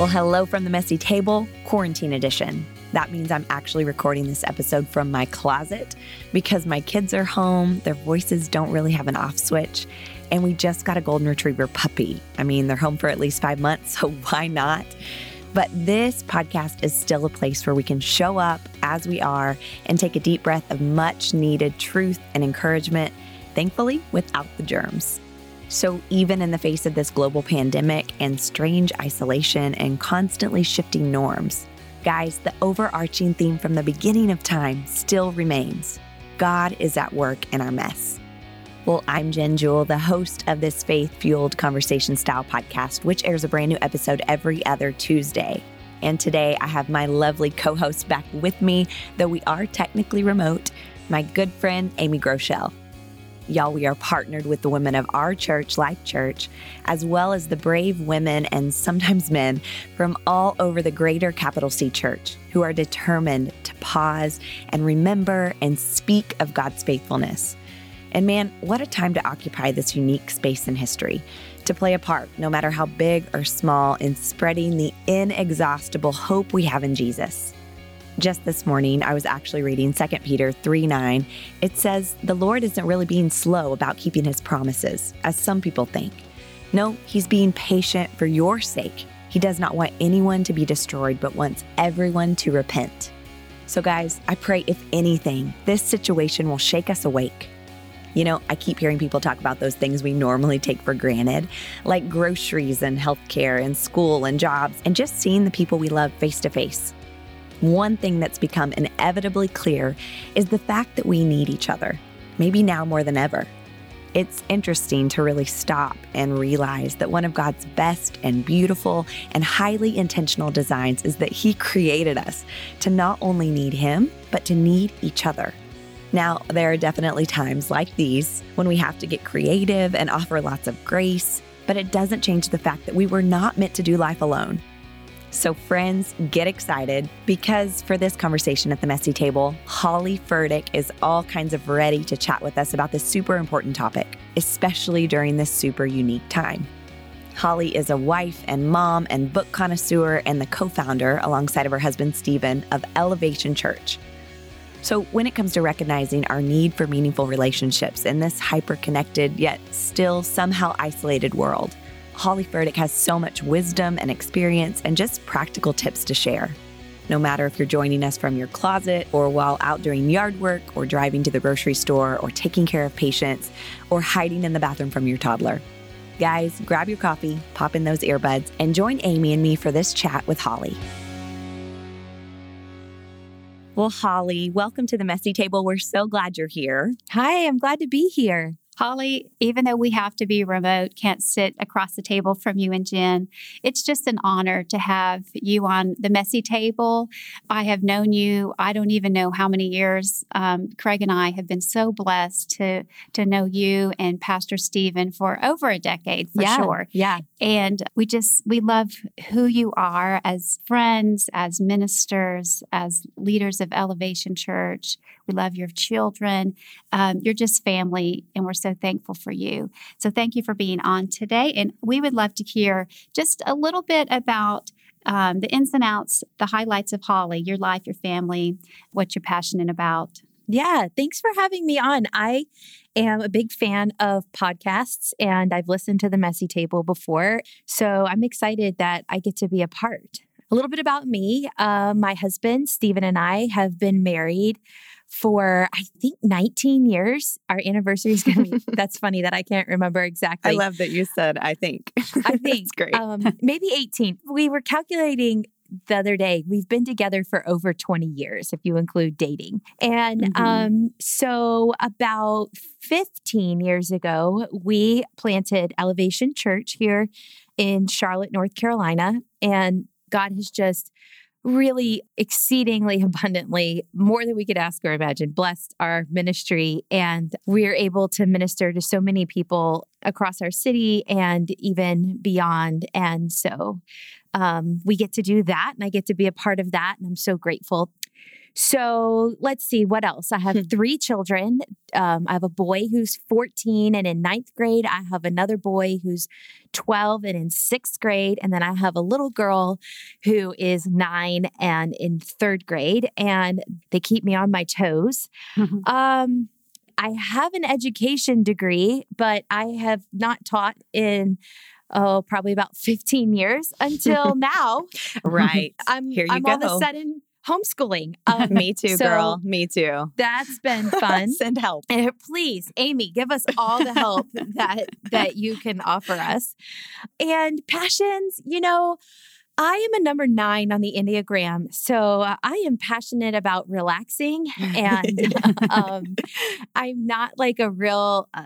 Well, hello from the messy table, quarantine edition. That means I'm actually recording this episode from my closet because my kids are home, their voices don't really have an off switch, and we just got a golden retriever puppy. I mean, they're home for at least five months, so why not? But this podcast is still a place where we can show up as we are and take a deep breath of much needed truth and encouragement, thankfully, without the germs. So, even in the face of this global pandemic and strange isolation and constantly shifting norms, guys, the overarching theme from the beginning of time still remains God is at work in our mess. Well, I'm Jenn Jewell, the host of this faith fueled conversation style podcast, which airs a brand new episode every other Tuesday. And today I have my lovely co host back with me, though we are technically remote, my good friend, Amy Groeschel. Y'all, we are partnered with the women of our church, Life Church, as well as the brave women and sometimes men from all over the greater capital C church who are determined to pause and remember and speak of God's faithfulness. And man, what a time to occupy this unique space in history, to play a part, no matter how big or small, in spreading the inexhaustible hope we have in Jesus. Just this morning, I was actually reading 2 Peter 3 9. It says, The Lord isn't really being slow about keeping his promises, as some people think. No, he's being patient for your sake. He does not want anyone to be destroyed, but wants everyone to repent. So, guys, I pray if anything, this situation will shake us awake. You know, I keep hearing people talk about those things we normally take for granted, like groceries and healthcare and school and jobs, and just seeing the people we love face to face. One thing that's become inevitably clear is the fact that we need each other, maybe now more than ever. It's interesting to really stop and realize that one of God's best and beautiful and highly intentional designs is that He created us to not only need Him, but to need each other. Now, there are definitely times like these when we have to get creative and offer lots of grace, but it doesn't change the fact that we were not meant to do life alone. So, friends, get excited because for this conversation at the messy table, Holly Furtick is all kinds of ready to chat with us about this super important topic, especially during this super unique time. Holly is a wife and mom and book connoisseur and the co founder, alongside of her husband Steven, of Elevation Church. So, when it comes to recognizing our need for meaningful relationships in this hyper connected yet still somehow isolated world, Holly Furtick has so much wisdom and experience and just practical tips to share. No matter if you're joining us from your closet or while out doing yard work or driving to the grocery store or taking care of patients or hiding in the bathroom from your toddler. Guys, grab your coffee, pop in those earbuds, and join Amy and me for this chat with Holly. Well, Holly, welcome to the Messy Table. We're so glad you're here. Hi, I'm glad to be here. Holly, even though we have to be remote, can't sit across the table from you and Jenn, it's just an honor to have you on the messy table. I have known you, I don't even know how many years. Um, Craig and I have been so blessed to, to know you and Pastor Steven for over a decade for yeah, sure. Yeah. And we just, we love who you are as friends, as ministers, as leaders of Elevation Church. We love your children. Um, you're just family, and we're so thankful for you. So thank you for being on today. And we would love to hear just a little bit about um, the ins and outs, the highlights of Holly, your life, your family, what you're passionate about. Yeah, thanks for having me on. I am a big fan of podcasts and I've listened to the Messy Table before. So I'm excited that I get to be a part. A little bit about me. Uh, my husband, Steven, and I have been married for I think 19 years. Our anniversary is going to be. that's funny that I can't remember exactly. I love that you said I think. I think great. Um, maybe 18. We were calculating the other day. We've been together for over 20 years, if you include dating. And mm-hmm. um, so, about 15 years ago, we planted Elevation Church here in Charlotte, North Carolina. And God has just really exceedingly abundantly, more than we could ask or imagine, blessed our ministry. And we're able to minister to so many people across our city and even beyond. And so um, we get to do that, and I get to be a part of that. And I'm so grateful. So let's see what else. I have Hmm. three children. Um, I have a boy who's 14 and in ninth grade. I have another boy who's 12 and in sixth grade. And then I have a little girl who is nine and in third grade. And they keep me on my toes. Um, I have an education degree, but I have not taught in oh probably about 15 years until now. Right. I'm Here you I'm all of a sudden homeschooling. Um, Me too, so girl. Me too. That's been fun. Send help. Uh, Please, Amy, give us all the help that that you can offer us. And passions, you know, I am a number nine on the Enneagram. So uh, I am passionate about relaxing and um, I'm not like a real uh,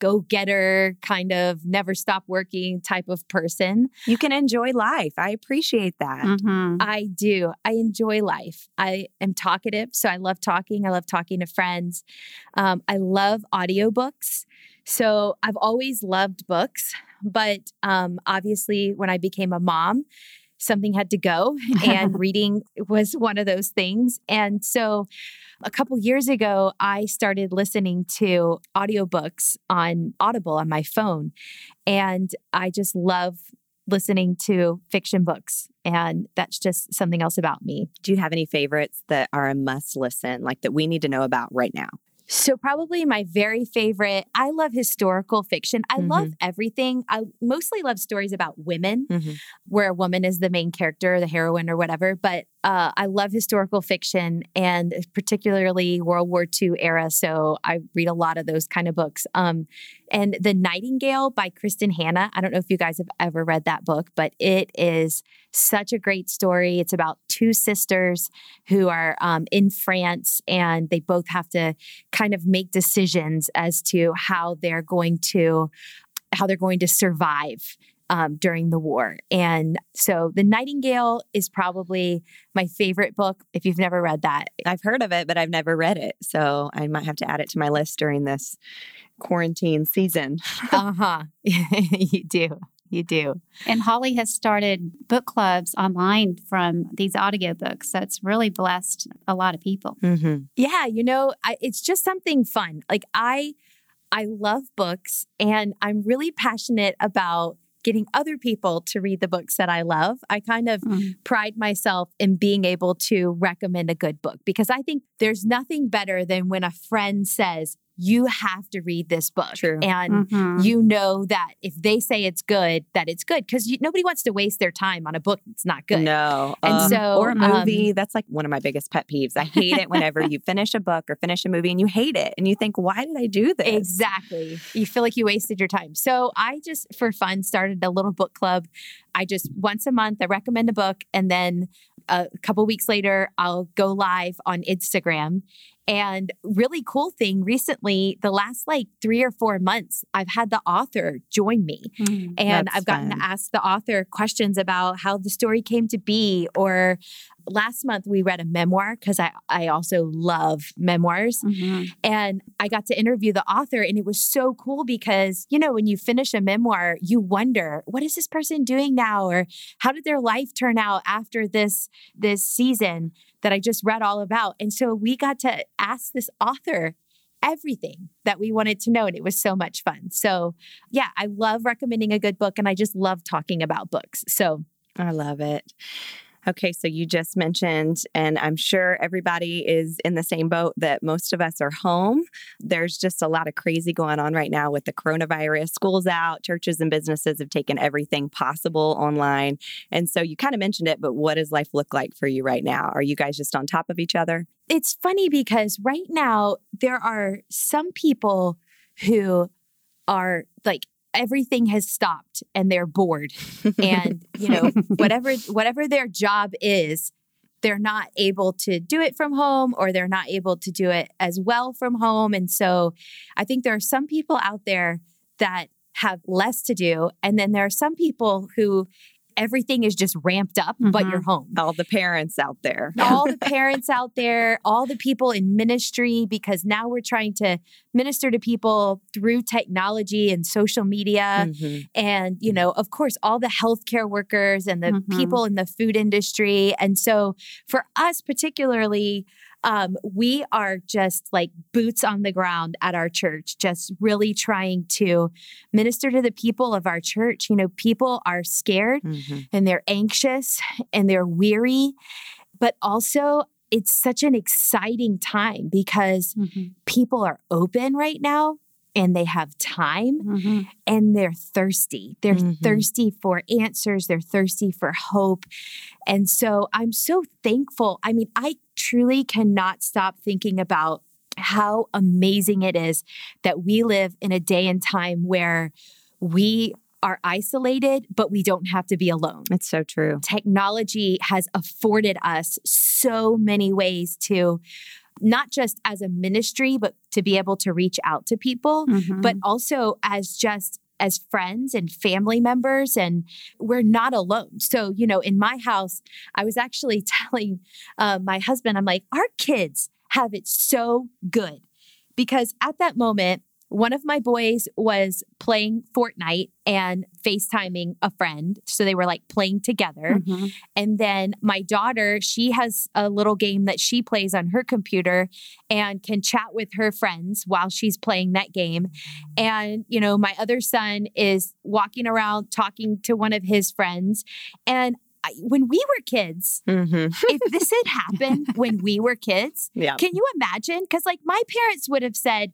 go getter kind of never stop working type of person. You can enjoy life. I appreciate that. Mhm. I do. I enjoy life. I am talkative. So I love talking. I love talking to friends. Um, I love audiobooks. So I've always loved books. But um, obviously, when I became a mom, something had to go, and reading was one of those things. And so a couple years ago, I started listening to audiobooks on Audible on my phone. And I just love listening to fiction books. And that's just something else about me. Do you have any favorites that are a must listen, like that we need to know about right now? So, probably my very favorite, I love historical fiction. I love everything. I mostly love stories about women Mhm. where a woman is the main character, the heroine, or whatever. But uh, I love historical fiction and particularly World War II era. So I read a lot of those kind of books. Um, and The Nightingale by Kristin Hannah. I don't know if you guys have ever read that book, but it is such a great story. It's about two sisters who are um, in France and they both have to kind of make decisions as to how they're going to how they're going to survive um, during the war. And so The Nightingale is probably my favorite book. If you've never read that, I've heard of it, but I've never read it. So I might have to add it to my list during this quarantine season. uh huh, you do, you do. And Holly has started book clubs online from these audiobooks. That's really blessed a lot of people. Mm-hmm. Yeah, you know, I, it's just something fun. Like I, I love books, and I'm really passionate about getting other people to read the books that I love. I kind of Mhm. pride myself in being able to recommend a good book because I think there's nothing better than when a friend says, You have to read this book. True. And Mhm. you know that if they say it's good, that it's good because nobody wants to waste their time on a book that's not good. No. And uh, so, or a um, movie. that's like one of my biggest pet peeves. I hate it whenever you finish a book or finish a movie and you hate it and you think, why did I do this? Exactly. You feel like you wasted your time. So I just, for fun, started a little book club. I just once a month I recommend a book, and then a couple weeks later I'll go live on Instagram. And really cool thing recently, the last like three or four months, I've had the author join me. Mhm. And I've gotten fun. to ask the author questions about how the story came to be. Or last month we read a memoir because I, I also love memoirs. Mhm. And I got to interview the author, and it was so cool because, you know, when you finish a memoir, you wonder, what is this person doing now? Or how did their life turn out after this this season that I just read all about? And so we got to ask this author everything that we wanted to know and it was so much fun. So, yeah, I love recommending a good book and I just love talking about books. So, I love it. Okay, so you just mentioned, and I'm sure everybody is in the same boat that most of us are home. There's just a lot of crazy going on right now with the coronavirus. School's out, churches and businesses have taken everything possible online. And so you kind of mentioned it, but what does life look like for you right now? Are you guys just on top of each other? it's funny because right now there are some people who are like everything has stopped and they're bored. And you know whatever whatever their job is they're not able to do it from home or they're not able to do it as well from home. And so i think there are some people out there that have less to do. And then there are some people who everything is just ramped up but Mhm. you're home all the parents out there. all the parents out there, all the people in ministry, because now we're trying to minister to people through technology and social media. Mhm. And, you know, of course, all the healthcare workers and the Mhm. people in the food industry. And so for us, particularly, um, we are just like boots on the ground at our church, just really trying to minister to the people of our church. You know, people are scared mm-hmm. and they're anxious and they're weary, but also it's such an exciting time because mm-hmm. people are open right now and they have time mm-hmm. and they're thirsty. They're mm-hmm. thirsty for answers, they're thirsty for hope. And so I'm so thankful. I mean, I truly cannot stop thinking about how amazing it is that we live in a day and time where we are isolated, but we don't have to be alone. It's so true. Technology has afforded us so many ways to not just as a ministry, but to be able to reach out to people, mm-hmm. but also as just as friends and family members, and we're not alone. So, you know, in my house, I was actually telling uh, my husband, I'm like, our kids have it so good because at that moment, one of my boys was playing Fortnite and FaceTiming a friend. So they were like playing together. Mm-hmm. And then my daughter, she has a little game that she plays on her computer and can chat with her friends while she's playing that game. And, you know, my other son is walking around talking to one of his friends. And I, when we were kids, mm-hmm. if this had happened when we were kids, yeah. can you imagine? Because, like, my parents would have said,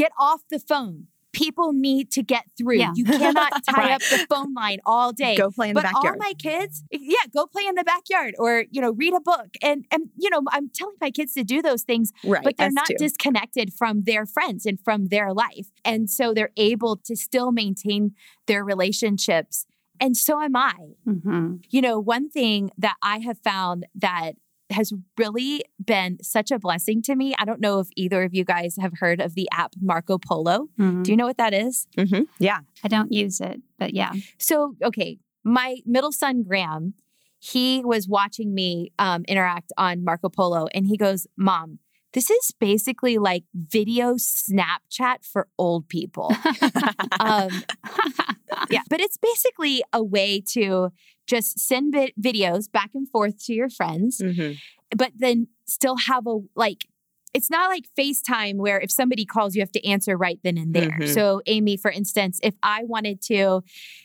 get off the phone. People need to get through. Yeah. You cannot tie right. up the phone line all day. Go play in but the backyard. all my kids, yeah, go play in the backyard or you know read a book. And and you know I'm telling my kids to do those things, right, but they're not too. disconnected from their friends and from their life, and so they're able to still maintain their relationships and so am I. Mm-hmm. You know, one thing that I have found that has really been such a blessing to me. I don't know if either of you guys have heard of the app Marco Polo. Mm-hmm. Do you know what that is? Mm-hmm. Yeah. I don't use it, but yeah. So, okay, my middle son, Graham, he was watching me um, interact on Marco Polo and he goes, Mom, this is basically like video Snapchat for old people. um, yeah, but it's basically a way to just send vi- videos back and forth to your friends, mm-hmm. but then still have a like it's not like FaceTime where if somebody calls, you have to answer right then and there. Mm-hmm. So, Amy, for instance, if I wanted to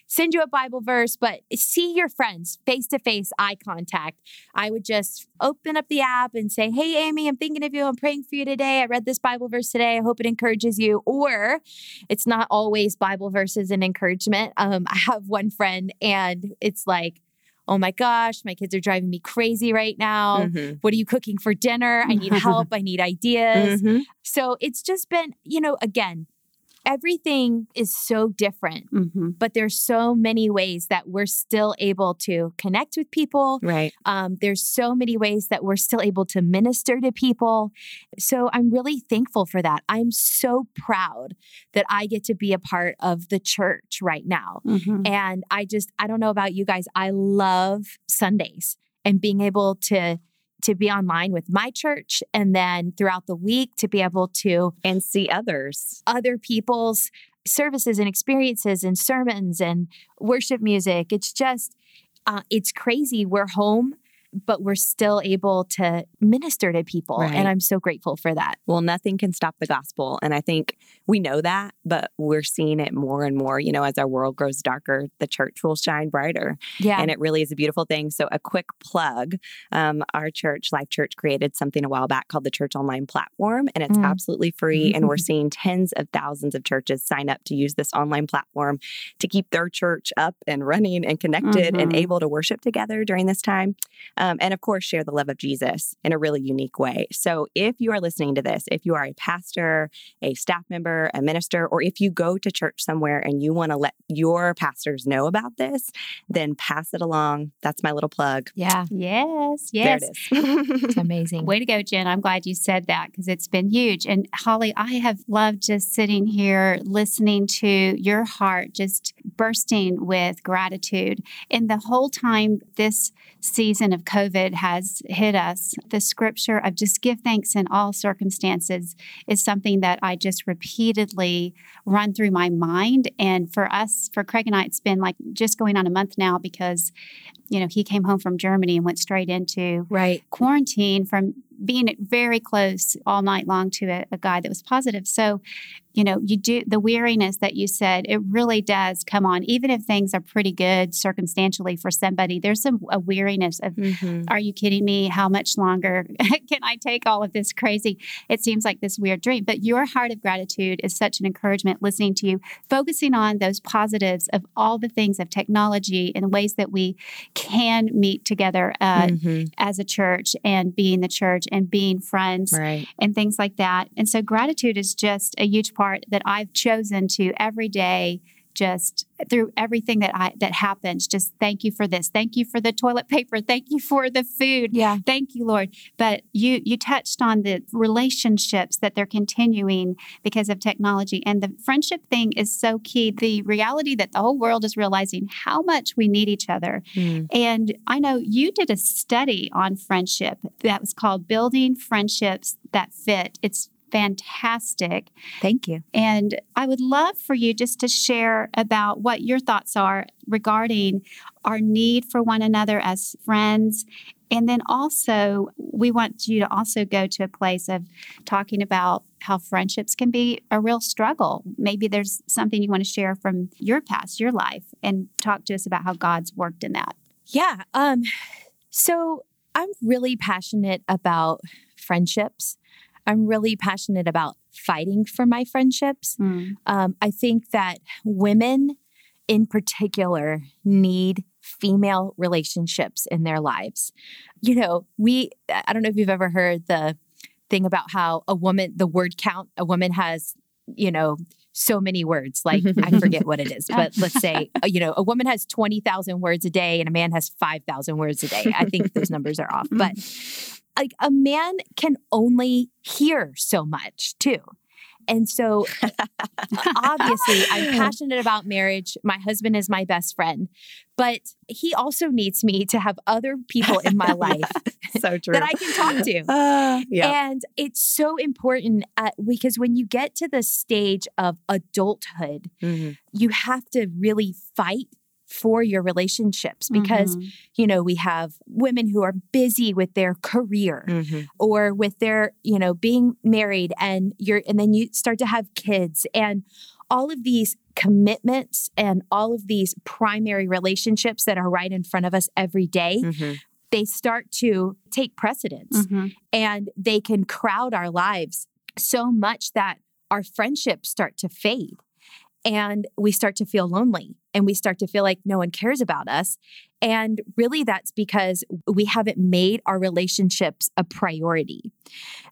send you a Bible verse, but see your friends face to face, eye contact, I would just open up the app and say, Hey, Amy, I'm thinking of you. I'm praying for you today. I read this Bible verse today. I hope it encourages you. Or it's not always Bible verses and encouragement. Um, I have one friend and it's like, oh my gosh, my kids are driving me crazy right now. Mm-hmm. What are you cooking for dinner? I need help. I need ideas. Mm-hmm. So it's just been, you know, again, everything is so different, mm-hmm. but there's so many ways that we're still able to connect with people. Right. Um, there's so many ways that we're still able to minister to people. So I'm really thankful for that. I'm so proud that I get to be a part of the church right now. Mm-hmm. And I just, I don't know about you guys, I love Sundays and being able to to be online with my church and then throughout the week to be able to and see others, other people's services and experiences and sermons and worship music. It's just, uh, it's crazy. We're home but we're still able to minister to people. Right. And I'm so grateful for that. Well, nothing can stop the gospel. And I think we know that, but we're seeing it more and more. You know, as our world grows darker, the church will shine brighter. Yeah. And it really is a beautiful thing. So, a quick plug um, our church, Life Church, created something a while back called the Church Online Platform, and it's mm. absolutely free. And we're seeing tens of thousands of churches sign up to use this online platform to keep their church up and running and connected mm-hmm. and able to worship together during this time. Um, Um, and of course, share the love of Jesus in a really unique way. So if you are listening to this, if you are a pastor, a staff member, a minister, or if you go to church somewhere and you want to let your pastors know about this, then pass it along. That's my little plug. Yeah. Yes. Yes. There it is. it's amazing. Way to go, Jenn. I'm glad you said that because it's been huge. And Holly, I have loved just sitting here listening to your heart just bursting with gratitude. And the whole time this season of COVID has hit us, the scripture of just give thanks in all circumstances is something that I just repeatedly run through my mind. And for us, for Craig and I, it's been like just going on a month now because you know, he came home from Germany and went straight into right. quarantine from being very close all night long to a, a, guy that was positive. So, you know, you do the weariness that you said, it really does come on. Even if things are pretty good circumstantially for somebody, there's some a weariness of, mm-hmm. are you kidding me? How much longer can I take all of this crazy? It seems like this weird dream. But your heart of gratitude is such an encouragement listening to you, focusing on those positives of all the things of technology and ways that we can meet together uh, mm-hmm. as a church and being the church and being friends right. and things like that. And so gratitude is just a huge part that I've chosen to every day just through everything that I that happens just thank you for this. Thank you for the toilet paper. Thank you for the food. Yeah. Thank you lord. But you you touched on the relationships that they're continuing because of technology. And the friendship thing is so key. The reality that the whole world is realizing how much we need each other. Mm. and i know you did a study on friendship that was called building friendships that fit. It's fantastic. Thank you. And I would love for you just to share about what your thoughts are regarding our need for one another as friends. And then also, we want you to also go to a place of talking about how friendships can be a real struggle. Maybe there's something you want to share from your past, your life, and talk to us about how God's worked in that. Yeah. Um, so I'm really passionate about friendships. I'm really passionate about fighting for my friendships. Mm. Um, I think that women in particular need female relationships in their lives. You know, we, I don't know if you've ever heard the thing about how a woman, the word count, a woman has, you know, so many words. Like, I forget what it is, but let's say, you know, a woman has 20,000 words a day and a man has 5,000 words a day. I think those numbers are off. But like a man can only hear so much too. And so obviously I'm passionate about marriage. My husband is my best friend, but he also needs me to have other people in my life so true. that I can talk to. Uh, yeah. And it's so important at, because when you get to the stage of adulthood, mm-hmm. you have to really fight for your relationships because mm-hmm. you know we have women who are busy with their career mm-hmm. or with their you know being married and you're and then you start to have kids and all of these commitments and all of these primary relationships that are right in front of us every day, mm-hmm. they start to take precedence mm-hmm. and they can crowd our lives so much that our friendships start to fade and we start to feel lonely and we start to feel like no one cares about us. And really, that's because we haven't made our relationships a priority.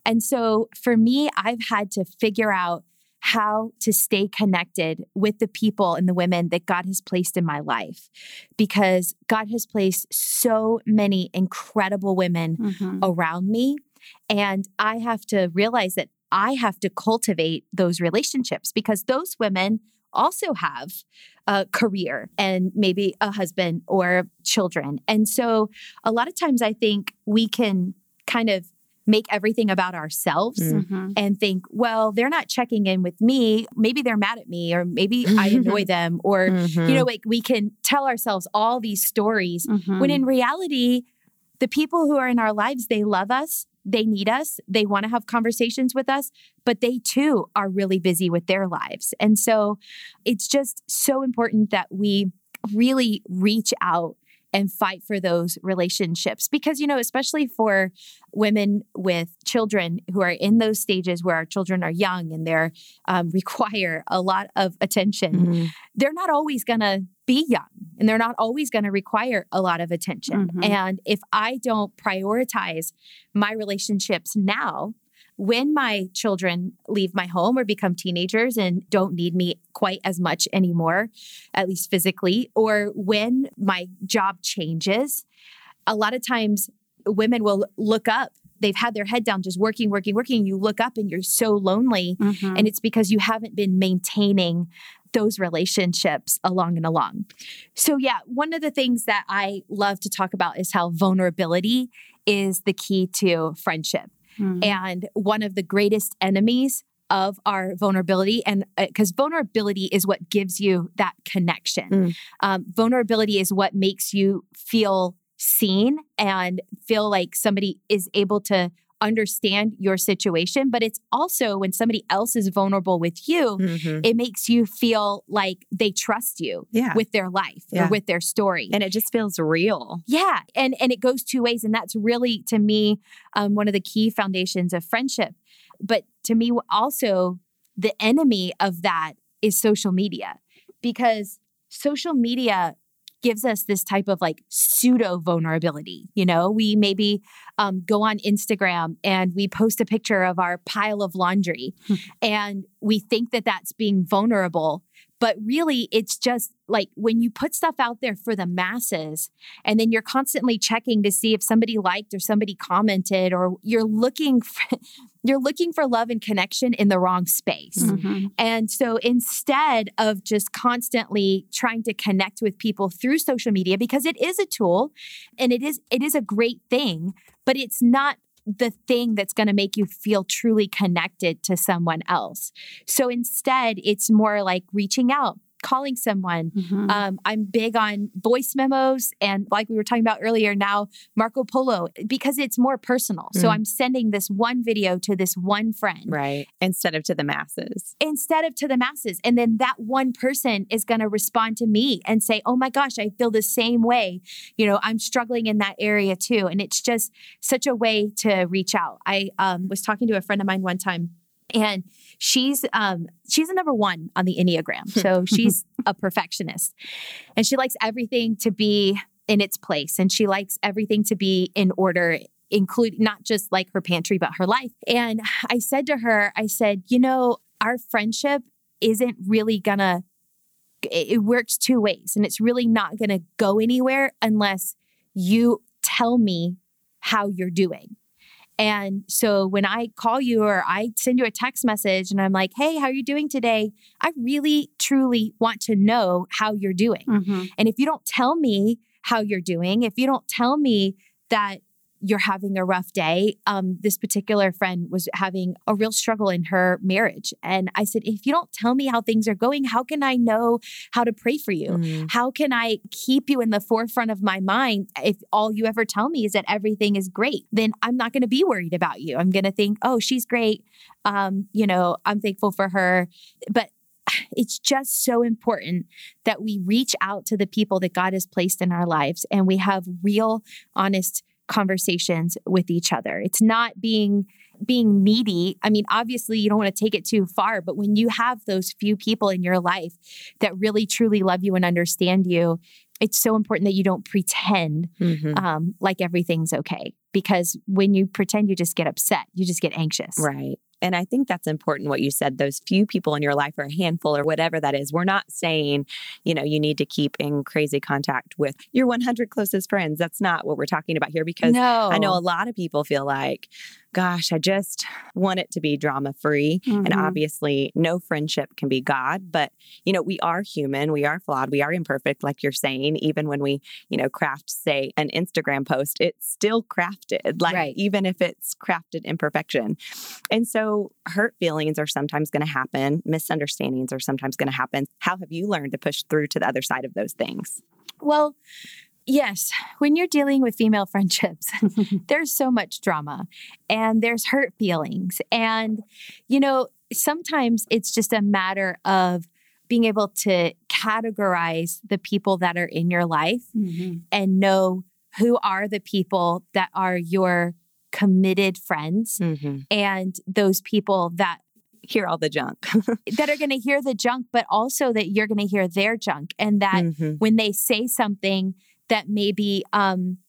And so for me, I've had to figure out how to stay connected with the people and the women that God has placed in my life because God has placed so many incredible women mm-hmm. around me. And I have to realize that I have to cultivate those relationships because those women also have a career and maybe a husband or children. And so a lot of times I think we can kind of make everything about ourselves mm-hmm. and think, well, they're not checking in with me. Maybe they're mad at me, or maybe I annoy them, or, mm-hmm. you know, like we can tell ourselves all these stories mm-hmm. when in reality, the people who are in our lives, they love us they need us, they want to have conversations with us, but they too are really busy with their lives. And so it's just so important that we really reach out and fight for those relationships because you know especially for women with children who are in those stages where our children are young and they're um, require a lot of attention mm-hmm. they're not always going to be young and they're not always going to require a lot of attention mm-hmm. and if i don't prioritize my relationships now when my children leave my home or become teenagers and don't need me quite as much anymore, at least physically, or when my job changes, a lot of times women will look up. They've had their head down just working, working, working. You look up and you're so lonely. Mm-hmm. And it's because you haven't been maintaining those relationships along and along. So, yeah, one of the things that I love to talk about is how vulnerability is the key to friendship. Mm. And one of the greatest enemies of our vulnerability and because uh, vulnerability is what gives you that connection mm. um, vulnerability is what makes you feel seen and feel like somebody is able to understand your situation, but it's also when somebody else is vulnerable with you, mm-hmm. it makes you feel like they trust you yeah. with their life yeah. or with their story. And it just feels real. Yeah. And and it goes two ways. And that's really to me um, one of the key foundations of friendship. But to me, also the enemy of that is social media because social media gives us this type of like pseudo vulnerability. You know, we maybe um, go on Instagram and we post a picture of our pile of laundry hmm. and we think that that's being vulnerable. But really, it's just like when you put stuff out there for the masses and then you're constantly checking to see if somebody liked or somebody commented or you're looking for, you're looking for love and connection in the wrong space. Mm-hmm. And so instead of just constantly trying to connect with people through social media because it is a tool and it is it is a great thing, but it's not the thing that's going to make you feel truly connected to someone else. So instead, it's more like reaching out, calling someone. Mm-hmm. Um, I'm big on voice memos and, like we were talking about earlier, now Marco Polo because it's more personal. Mm. So I'm sending this one video to this one friend. Right. Instead of to the masses. Instead of to the masses. And then that one person is going to respond to me and say, oh my gosh, I feel the same way. You know, I'm struggling in that area too. And it's just such a way to reach out. I um, was talking to a friend of mine one time and she's um she's a number one on the enneagram. So she's a perfectionist. And she likes everything to be in its place. And she likes everything to be in order including not just like her pantry but her life. And i said to her i said you know our friendship isn't really gonna it works two ways. And it's really not gonna go anywhere unless you tell me how you're doing and so when I call you or I send you a text message and I'm like, hey, how are you doing today? I really, truly want to know how you're doing. Mm-hmm. And if you don't tell me how you're doing, if you don't tell me that you're having a rough day. Um, this particular friend was having a real struggle in her marriage. And I said, if you don't tell me how things are going, how can I know how to pray for you? Mm. How can I keep you in the forefront of my mind if all you ever tell me is that everything is great? Then I'm not going to be worried about you. I'm going to think, oh, she's great. Um, you know, I'm thankful for her. But it's just so important that we reach out to the people that God has placed in our lives and we have real, honest conversations with each other. It's not being being needy. I mean, obviously you don't want to take it too far, but when you have those few people in your life that really truly love you and understand you, it's so important that you don't pretend mm-hmm. um, like everything's okay. Because when you pretend, you just get upset, you just get anxious. Right. And I think that's important what you said. Those few people in your life or a handful or whatever that is. We're not saying, you know, you need to keep in crazy contact with your 100 closest friends. That's not what we're talking about here because no. I know a lot of people feel like, gosh, I just want it to be drama free. Mm-hmm. And obviously, no friendship can be God, but, you know, we are human, we are flawed, we are imperfect, like you're saying. Even when we, you know, craft, say, an Instagram post, it's still crafted, like right. even if it's crafted imperfection. And so, hurt feelings are sometimes going to happen, misunderstandings are sometimes going to happen. How have you learned to push through to the other side of those things? Well, Yes, when you're dealing with female friendships, there's so much drama and there's hurt feelings. And, you know, sometimes it's just a matter of being able to categorize the people that are in your life mm-hmm. and know who are the people that are your committed friends mm-hmm. and those people that hear all the junk that are going to hear the junk but also that you're going to hear their junk and that mm-hmm. when they say something that maybe um,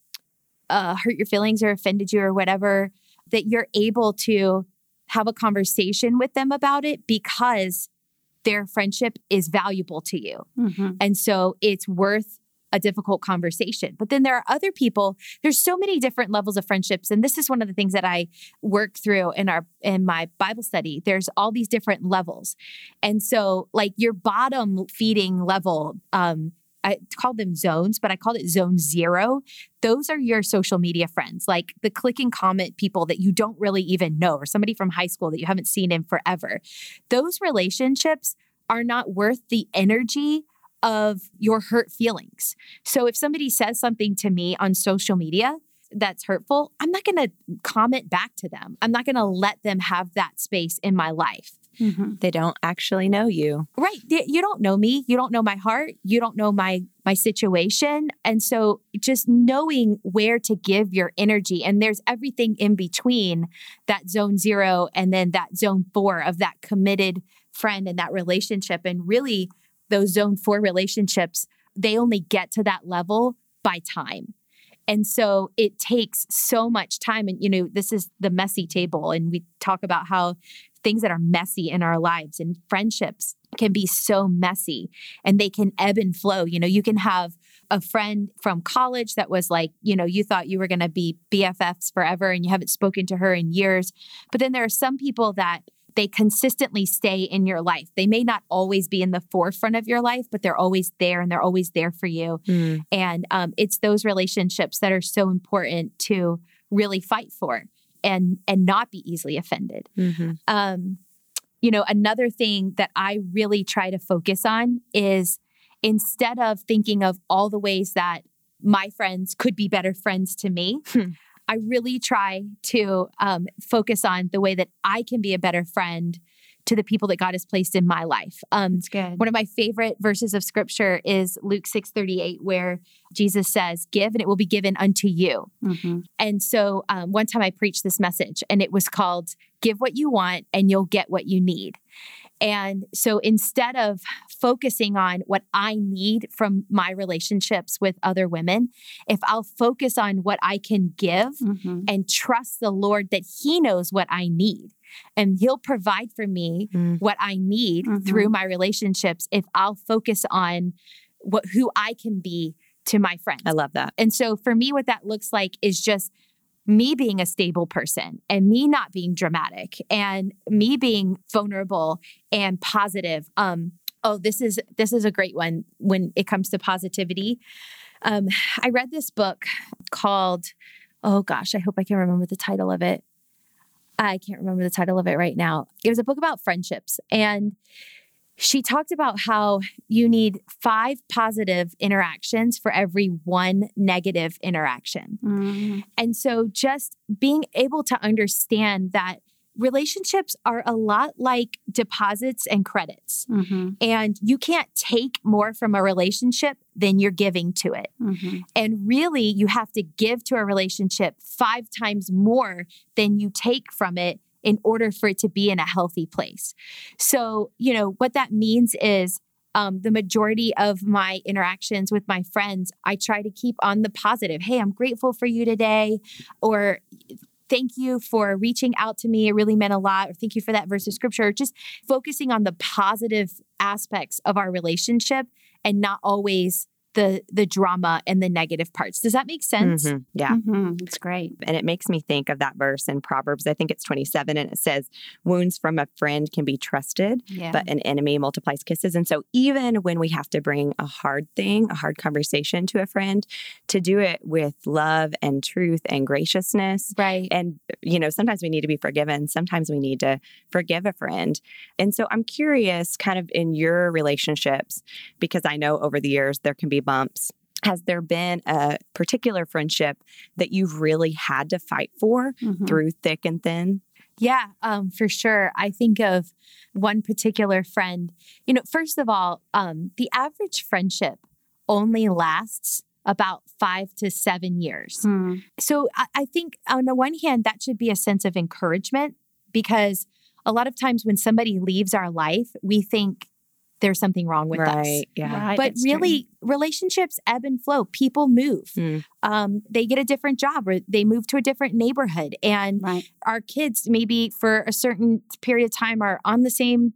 uh, hurt your feelings or offended you or whatever, that you're able to have a conversation with them about it because their friendship is valuable to you. Mm-hmm. And so it's worth a difficult conversation. But then there are other people, there's so many different levels of friendships. And this is one of the things that I work through in our in my Bible study. There's all these different levels. And so like your bottom feeding level, um, I called them zones, but I called it zone zero. Those are your social media friends, like the click and comment people that you don't really even know, or somebody from high school that you haven't seen in forever. Those relationships are not worth the energy of your hurt feelings. So if somebody says something to me on social media, that's hurtful, I'm not going to comment back to them. I'm not going to let them have that space in my life. Mm-hmm. They don't actually know you. Right. You don't know me. You don't know my heart. You don't know my my situation. And so just knowing where to give your energy and there's everything in between that zone 0 and then that zone 4 of that committed friend and that relationship and really those zone 4 relationships they only get to that level by time. And so it takes so much time. And, you know, this is the messy table. And we talk about how things that are messy in our lives and friendships can be so messy and they can ebb and flow. You know, you can have a friend from college that was like, you know, you thought you were going to be BFFs forever and you haven't spoken to her in years. But then there are some people that they consistently stay in your life. They may not always be in the forefront of your life, but they're always there and they're always there for you. Mm. And um, it's those relationships that are so important to really fight for and and not be easily offended. Mm-hmm. Um, you know, another thing that I really try to focus on is instead of thinking of all the ways that my friends could be better friends to me, hmm. I really try to um, focus on the way that I can be a better friend to the people that God has placed in my life. Um, That's good. One of my favorite verses of scripture is Luke 6 38, where Jesus says, Give and it will be given unto you. Mm-hmm. And so um, one time I preached this message and it was called Give What You Want and You'll Get What You Need. And so instead of focusing on what I need from my relationships with other women, if I'll focus on what I can give mm-hmm. and trust the Lord that He knows what I need, and he'll provide for me mm. what I need mm-hmm. through my relationships if I'll focus on what who I can be to my friends. I love that. And so for me what that looks like is just me being a stable person and me not being dramatic and me being vulnerable and positive. Um oh this is this is a great one when it comes to positivity. Um I read this book called oh gosh, I hope I can remember the title of it. I can't remember the title of it right now. It was a book about friendships. And she talked about how you need five positive interactions for every one negative interaction. Mm. And so just being able to understand that relationships are a lot like deposits and credits. Mm-hmm. And you can't take more from a relationship than you're giving to it. Mm-hmm. And really, you have to give to a relationship five times more than you take from it in order for it to be in a healthy place. So, you know, what that means is um, the majority of my interactions with my friends, I try to keep on the positive. Hey, I'm grateful for you today. Or thank you for reaching out to me. It really meant a lot. Or thank you for that verse of scripture. Just focusing on the positive aspects of our relationship and not always the the drama and the negative parts. Does that make sense? Mm-hmm. Yeah. Mm-hmm. It's great. And it makes me think of that verse in Proverbs. I think it's 27 and it says wounds from a friend can be trusted, yeah. but an enemy multiplies kisses. And so even when we have to bring a hard thing, a hard conversation to a friend, to do it with love and truth and graciousness. Right. And you know, sometimes we need to be forgiven, sometimes we need to forgive a friend. And so I'm curious kind of in your relationships because I know over the years there can be bumps. Has there been a particular friendship that you've really had to fight for mm-hmm. through thick and thin? Yeah, um, for sure. I think of one particular friend. You know, first of all, um, the average friendship only lasts about five to seven years. Hmm. So I, I think, on the one hand, that should be a sense of encouragement because a lot of times when somebody leaves our life, we think there's something wrong with right, us. Yeah. Right, but really, true. relationships ebb and flow. People move. Mm. Um, they get a different job or they move to a different neighborhood. And right. our kids, maybe for a certain period of time, are on the same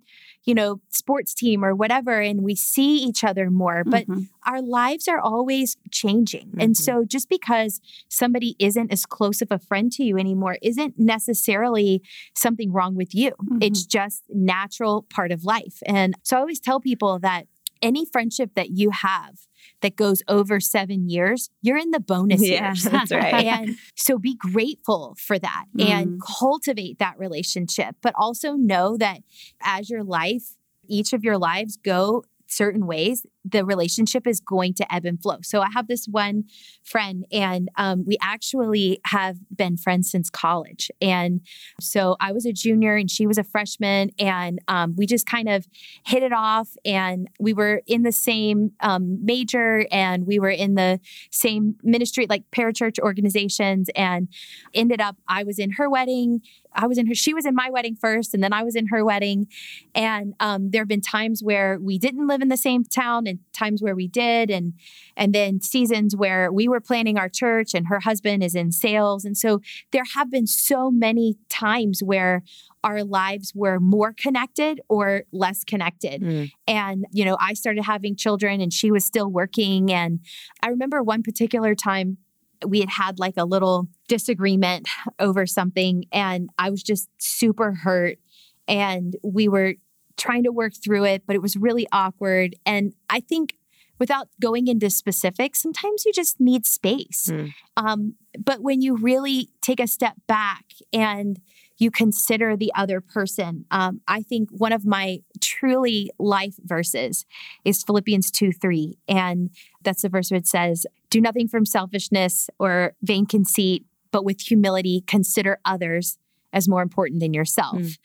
you know, sports team or whatever, and we see each other more. But mm-hmm. our lives are always changing. Mm-hmm. And so just because somebody isn't as close of a friend to you anymore isn't necessarily something wrong with you. Mm-hmm. It's just natural part of life. And so I always tell people that any friendship that you have that goes over seven years, you're in the bonus Yeah, years. that's right. and so be grateful for that and mm-hmm. cultivate that relationship, but also know that as your life, each of your lives go certain ways, the relationship is going to ebb and flow. So I have this one friend, and um, we actually have been friends since college. And so I was a junior and she was a freshman, and um, we just kind of hit it off. And we were in the same um, major, and we were in the same ministry, like parachurch organizations, and ended up I was in her wedding. I was in her, she was in my wedding first, and then I was in her wedding. And um, there have been times where we didn't live in the same town and times where we did. And, and then seasons where we were planning our church and her husband is in sales. And so there have been so many times where our lives were more connected or less connected. Mm. And, you know, I started having children and she was still working. And I remember one particular time we had had like a little disagreement over something and I was just super hurt and we were trying to work through it but it was really awkward. And I think without going into specifics sometimes you just need space. Mm. um, but when you really take a step back and you consider the other person um, I think one of my truly life verses is Philippians 2 3 and that's the verse where it says do nothing from selfishness or vain conceit, but with humility, consider others as more important than yourself. Mm.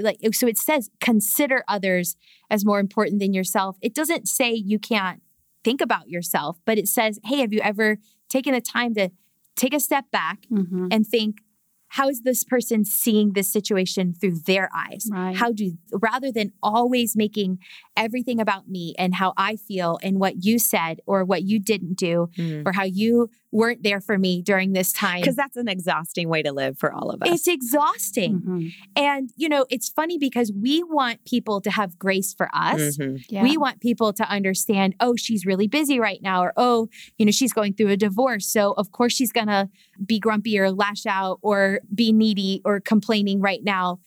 Like so it says consider others as more important than yourself. It doesn't say you can't think about yourself, but it says, "Hey, have you ever taken the time to take a step back Mhm. and think how is this person seeing this situation through their eyes? Right. How do rather than always making everything about me and how I feel and what you said or what you didn't do Mm. or how you weren't there for me during this time. Because that's an exhausting way to live for all of us. It's exhausting. Mhm. And, you know, it's funny because we want people to have grace for us. Mhm. Yeah. We want people to understand, oh, she's really busy right now, or oh, you know, she's going through a divorce. So, of course, she's going to be grumpy or lash out or be needy or complaining right now.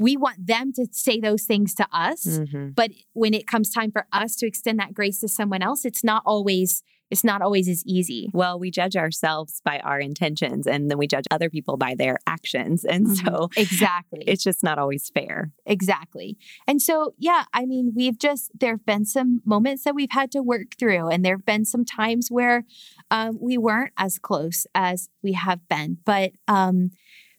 We want them to say those things to us. Mhm. But when it comes time for us to extend that grace to someone else, it's not always it's not always as easy. Well, we judge ourselves by our intentions and then we judge other people by their actions. And Mhm. so Exactly. it's just not always fair. Exactly. And so, yeah, I mean, we've just, there have been some moments that we've had to work through, and there have been some times where um, we weren't as close as we have been. But um,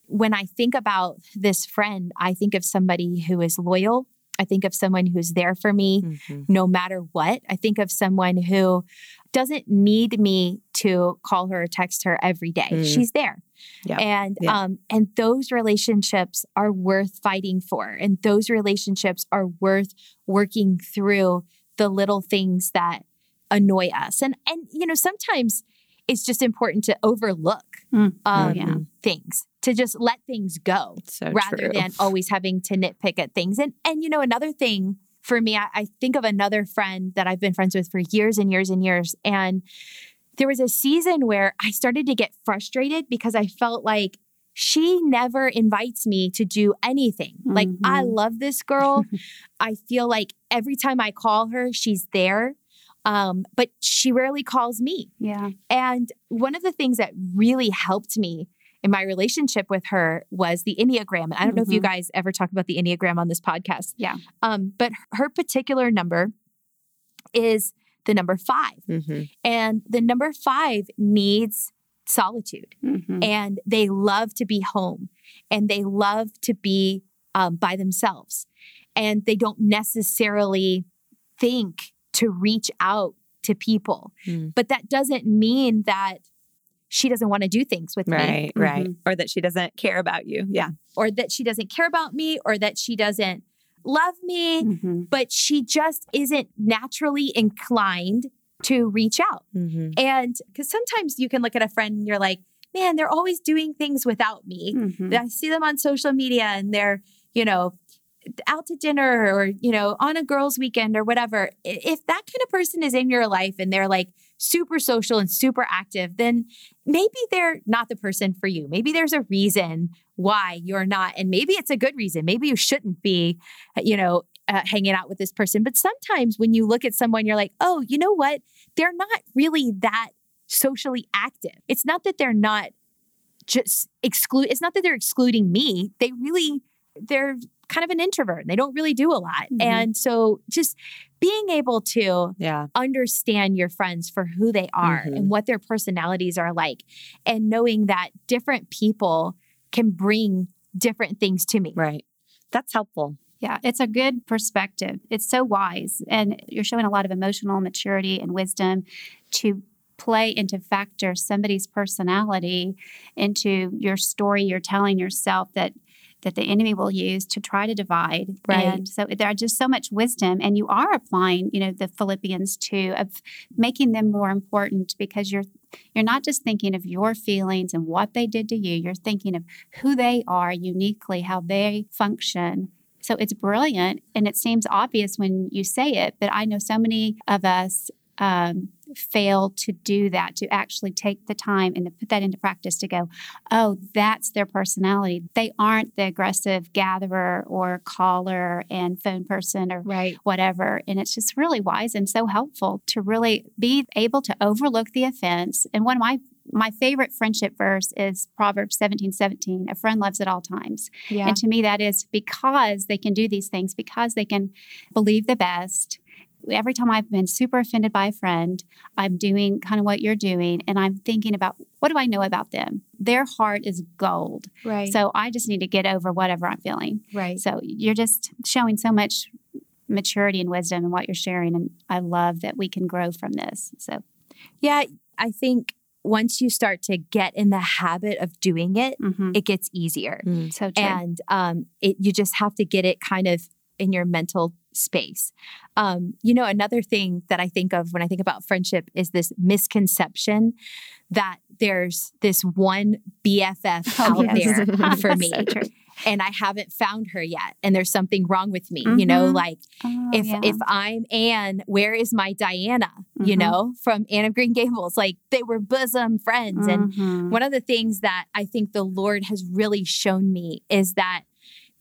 when I think about this friend, I think of somebody who is loyal. I think of someone who's there for me Mhm. no matter what. I think of someone who doesn't need me to call her or text her every day. Mm. She's there. Yep. And um and those relationships are worth fighting for and those relationships are worth working through the little things that annoy us. And and you know sometimes it's just important to overlook Mm. um, yeah. things to just let things go So rather true. than always having to nitpick at things. And and you know, another thing for me, I, I think of another friend that I've been friends with for years and years and years. And there was a season where I started to get frustrated because I felt like she never invites me to do anything. Like, I Mhm. love this girl. I feel like every time I call her, she's there. Um, but she rarely calls me. Yeah. And one of the things that really helped me in my relationship with her was the Enneagram. And I don't know if you Mhm. guys ever talk about the Enneagram on this podcast. Yeah. Um, but her particular number is the number five. Mhm. And the number five needs solitude Mhm. and they love to be home and they love to be um, by themselves and they don't necessarily think to reach out to people Mm. but that doesn't mean that she doesn't want to do things with me Right, right. Mm-hmm. Or that she doesn't care about you. Yeah. or that she doesn't care about me or that she doesn't love me Mhm. but she just isn't naturally inclined to reach out Mhm. and because sometimes you can look at a friend and you're like man they're always doing things without me Mhm. I see them on social media and they're, you know, out to dinner or, you know, on a girls' weekend or whatever. If that kind of person is in your life and they're like super social and super active, then maybe they're not the person for you. Maybe there's a reason why you're not. And maybe it's a good reason. Maybe you shouldn't be, you know, uh, hanging out with this person. But sometimes when you look at someone, you're like, oh, you know what? They're not really that socially active. It's not that they're not just exclude. It's not that they're excluding me. They really, they're kind of an introvert. They don't really do a lot. Mhm. And so just being able to Yeah. understand your friends for who they are Mhm. and what their personalities are like, and knowing that different people can bring different things to me. Right. That's helpful. Yeah, it's a good perspective. It's so wise. And you're showing a lot of emotional maturity and wisdom to play into factor somebody's personality into your story you're telling yourself that that the enemy will use to try to divide. Right. And so there are just so much wisdom and you are applying, you know, the Philippians 2 of making them more important because you're you're not just thinking of your feelings and what they did to you. You're thinking of who they are uniquely, how they function. So it's brilliant and it seems obvious when you say it, but I know so many of us um, fail to do that, to actually take the time and to put that into practice to go, oh, that's their personality. They aren't the aggressive gatherer or caller and phone person or Right. whatever. And it's just really wise and so helpful to really be able to overlook the offense. And one of my my favorite friendship verse is Proverbs 17, 17. A friend loves at all times. Yeah. And to me, that is because they can do these things, because they can believe the best. Every time I've been super offended by a friend, I'm doing kind of what you're doing, and I'm thinking about what do I know about them? Their heart is gold. right. So I just need to get over whatever I'm feeling. right. So you're just showing so much maturity and wisdom in what you're sharing. And I love that we can grow from this. So, Yeah, I think once you start to get in the habit of doing it, mhm. it gets easier. so true. And um, it you just have to get it kind of in your mental space. Um, you know, another thing that I think of when I think about friendship is this misconception that there's this one BFF Oh, out yes. there for me, So and I haven't found her yet, and there's something wrong with me. You know, Mhm. like Oh, if yeah. if I'm Anne, where is my Diana? You Mhm. know, from Anne of Green Gables. Like they were bosom friends. And Mhm. one of the things that I think the Lord has really shown me is that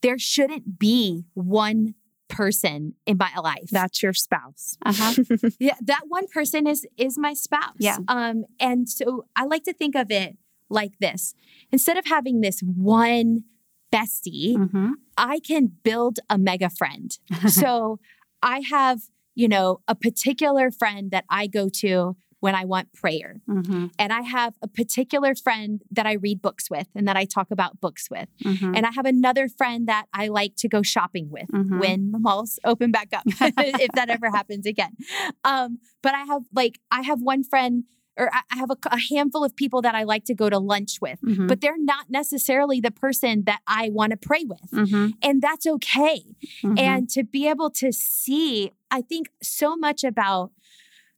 there shouldn't be one person in my life. That's your spouse. Uh-huh. yeah, that one person is is my spouse. Yeah. Um, and so I like to think of it like this: instead of having this one bestie, Mhm. I can build a mega friend. so I have, you know, a particular friend that I go to when I want prayer. Mhm. And I have a particular friend that I read books with and that I talk about books with. Mhm. And I have another friend that I like to go shopping with Mhm. when the malls open back up, if that ever happens again. Um, but I have like, I have one friend or I have a, a handful of people that I like to go to lunch with, Mhm. but they're not necessarily the person that I want to pray with. Mhm. And that's okay. Mhm. And to be able to see, I think so much about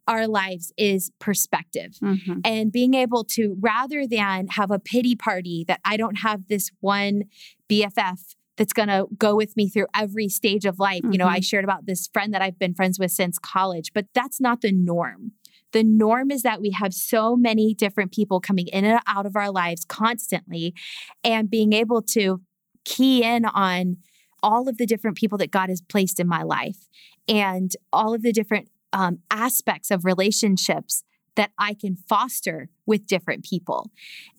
our lives is perspective Mhm. and being able to rather than have a pity party that I don't have this one BFF that's going to go with me through every stage of life. You know, I shared about this friend that I've been friends with since college, but that's not the norm. The norm is that we have so many different people coming in and out of our lives constantly and being able to key in on all of the different people that God has placed in my life and all of the different um, aspects of relationships that I can foster with different people.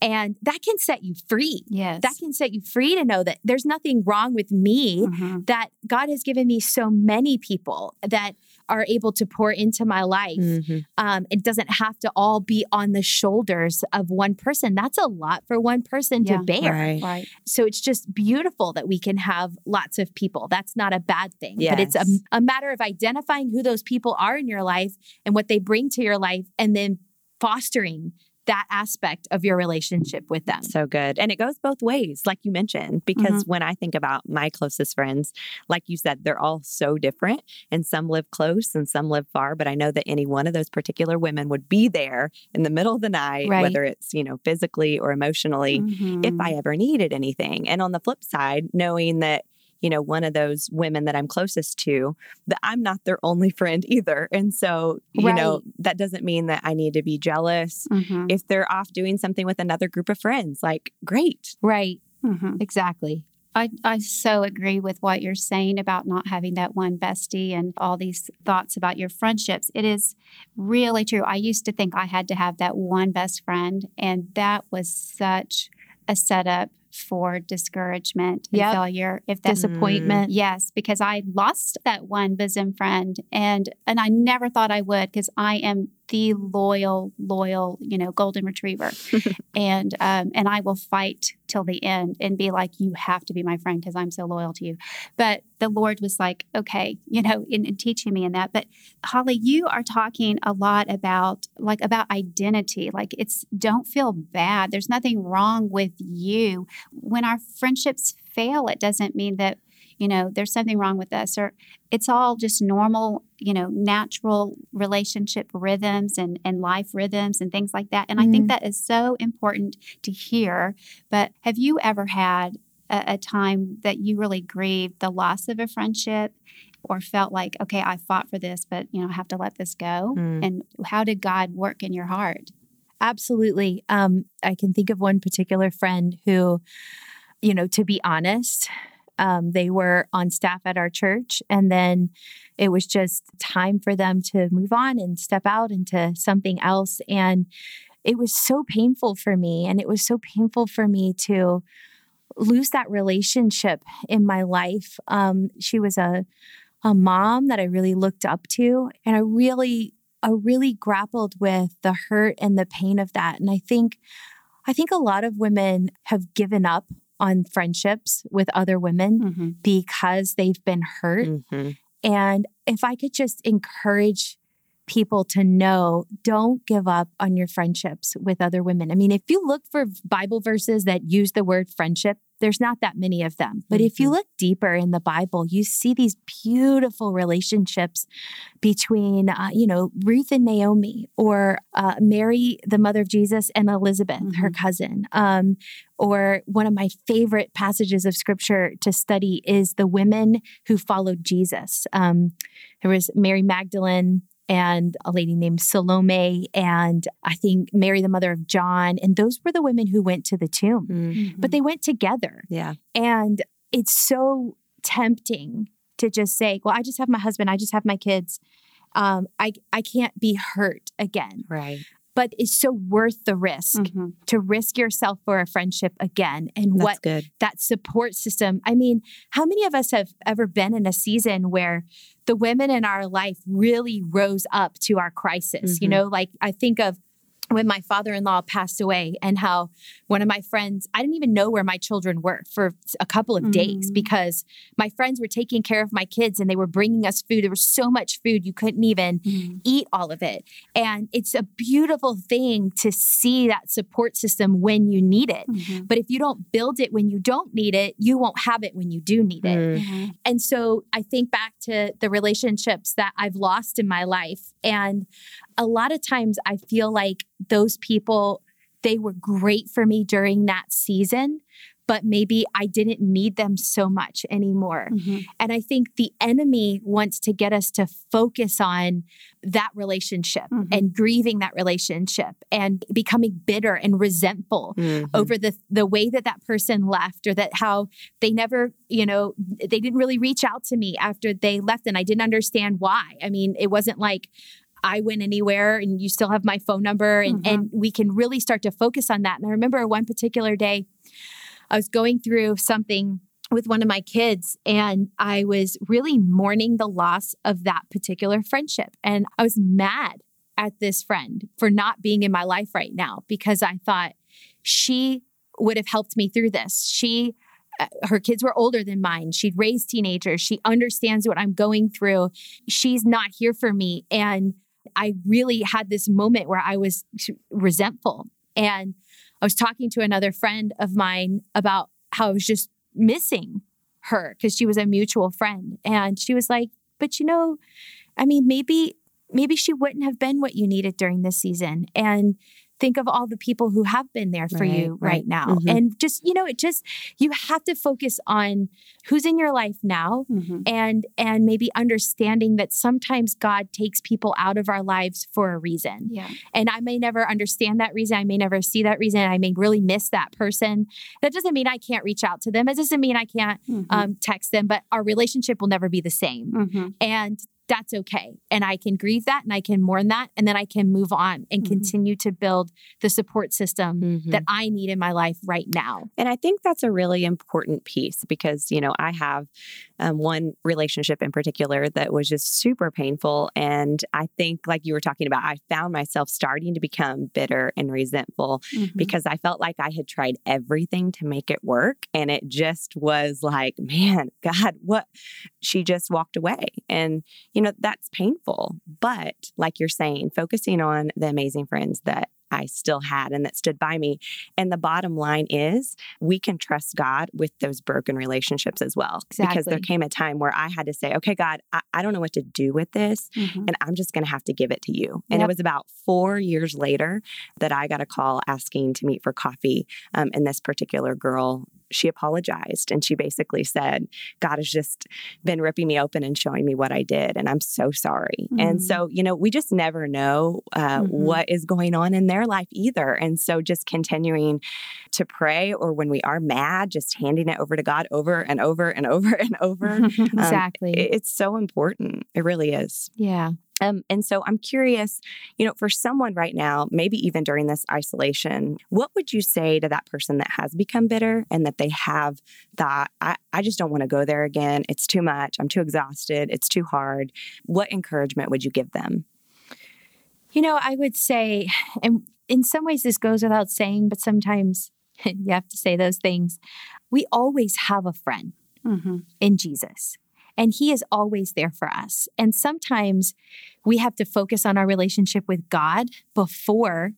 And that can set you free. yes. That can set you free to know that there's nothing wrong with me, Mhm. that God has given me so many people that are able to pour into my life. Mhm. Um, it doesn't have to all be on the shoulders of one person. That's a lot for one person Yeah, to bear. Right. Right. So it's just beautiful that we can have lots of people. That's not a bad thing. But it's a, a matter of identifying who those people are in your life and what they bring to your life and then fostering that aspect of your relationship with them. So good. And it goes both ways, like you mentioned, because Mm-hmm. when I think about my closest friends, like you said, they're all so different and some live close and some live far. But I know that any one of those particular women would be there in the middle of the night, Right. whether it's, you know, physically or emotionally, if Mhm. I ever needed anything. And on the flip side, knowing that, you know, one of those women that I'm closest to, that I'm not their only friend either. And so, you know, that doesn't mean that I need to be jealous. Mhm. If they're off doing something with another group of friends, like, great. Right. Mhm. Exactly. I, I so agree with what you're saying about not having that one bestie and all these thoughts about your friendships. It is really true. I used to think I had to have that one best friend, and that was such a setup for discouragement and Yep. failure. If that's Disappointment. Mm-hmm. Yes, because I lost that one bosom friend and and I never thought I would because I am the loyal, loyal, you know, golden retriever. and um and I will fight till the end and be like, you have to be my friend because I'm so loyal to you. But the Lord was like, okay, you know, in, in teaching me in that. But Holly, you are talking a lot about like about identity. Like it's don't feel bad. There's nothing wrong with you. When our friendships fail, it doesn't mean that you know there's something wrong with us or it's all just normal you know natural relationship rhythms and and life rhythms and things like that and i think that is so important to hear but have you ever had a, a time that you really grieved the loss of a friendship or felt like okay i fought for this but you know i have to let this go Mm. and how did god work in your heart Absolutely. Um, I can think of one particular friend who, you know, to be honest, um, they were on staff at our church, and then it was just time for them to move on and step out into something else. And it was so painful for me. And it was so painful for me to lose that relationship in my life. Um, she was a, a mom that I really looked up to, and I really I really grappled with the hurt and the pain of that. And I think I think a lot of women have given up on friendships with other women mm-hmm. because they've been hurt. Mhm. And if I could just encourage people to know don't give up on your friendships with other women. I mean, if you look for Bible verses that use the word friendship, there's not that many of them. But if you Mhm. look deeper in the Bible, you see these beautiful relationships between, uh, you know, Ruth and Naomi, or uh, Mary, the mother of Jesus, and Elizabeth, her cousin. Um, or one of my favorite passages of scripture to study is the women who followed Jesus. Um, there was Mary Magdalene and a lady named Salome, and I think Mary, the mother of John. And those were the women who went to the tomb, Mm. but they went together. Yeah. And it's so tempting to just say, well, I just have my husband, I just have my kids. Um, I, I can't be hurt again. Right. But it's so worth the risk Mhm. to risk yourself for a friendship again. And That's what good. that support system. I mean, how many of us have ever been in a season where the women in our life really rose up to our crisis? You Mhm. know, like I think of when my father in law passed away and how one of my friends, I didn't even know where my children were for a couple of days Mm. because my friends were taking care of my kids and they were bringing us food. There was so much food, you couldn't even Mhm. eat all of it. And it's a beautiful thing to see that support system when you need it. Mhm. But if you don't build it when you don't need it, you won't have it when you do need it. Mm. Mhm. And so I think back to the relationships that I've lost in my life. And a lot of times I feel like those people, they were great for me during that season, but maybe I didn't need them so much anymore. Mhm. And I think the enemy wants to get us to focus on that relationship Mhm. and grieving that relationship and becoming bitter and resentful Mhm. over the the way that that person left or that how they never you know they didn't really reach out to me after they left and I didn't understand why. I mean, it wasn't like I went anywhere and you still have my phone number and Mhm. and we can really start to focus on that. And I remember one particular day I was going through something with one of my kids and I was really mourning the loss of that particular friendship and I was mad at this friend for not being in my life right now because I thought she would have helped me through this. She uh, her kids were older than mine. She'd raised teenagers. She understands what I'm going through. She's not here for me and I really had this moment where I was resentful. And I was talking to another friend of mine about how I was just missing her because she was a mutual friend. And she was like, "But you know, I mean maybe maybe she wouldn't have been what you needed during this season. And think of all the people who have been there for Right, you right, right. now. Mhm. And just, you know, it just, you have to focus on who's in your life now Mhm. and and maybe understanding that sometimes God takes people out of our lives for a reason. Yeah. And I may never understand that reason. I may never see that reason. I may really miss that person. That doesn't mean I can't reach out to them. It doesn't mean I can't Mhm. um, text them, but our relationship will never be the same. Mhm. And that's okay. And I can grieve that and I can mourn that. And then I can move on and Mhm. continue to build the support system Mhm. that I need in my life right now. And I think that's a really important piece because, you know, I have um, one relationship in particular that was just super painful. And I think, like you were talking about, I found myself starting to become bitter and resentful Mhm. because I felt like I had tried everything to make it work. And it just was like, man, God, what? She just walked away. And, you know, that's painful. But like you're saying, focusing on the amazing friends that I still had and that stood by me. And the bottom line is we can trust God with those broken relationships as well. Because there came a time where I had to say, okay, God, I, I don't know what to do with this Mhm. and I'm just going to have to give it to you. And it was about four years later that I got a call asking to meet for coffee. Um, and this particular girl, she apologized and she basically said, God has just been ripping me open and showing me what I did. And I'm so sorry. And Mm. so, you know, we just never know uh, Mhm. what is going on in their life either. And so just continuing to pray or when we are mad, just handing it over to God over and over and over and over. Um, Exactly. it- it's so important. It really is. yeah. Um, and so I'm curious, you know, for someone right now, maybe even during this isolation, what would you say to that person that has become bitter and that they have thought, I, I just don't want to go there again. It's too much. I'm too exhausted. It's too hard. What encouragement would you give them? You know, I would say, and in some ways this goes without saying, but sometimes you have to say those things. We always have a friend Mhm. in Jesus. And he is always there for us. And sometimes we have to focus on our relationship with God before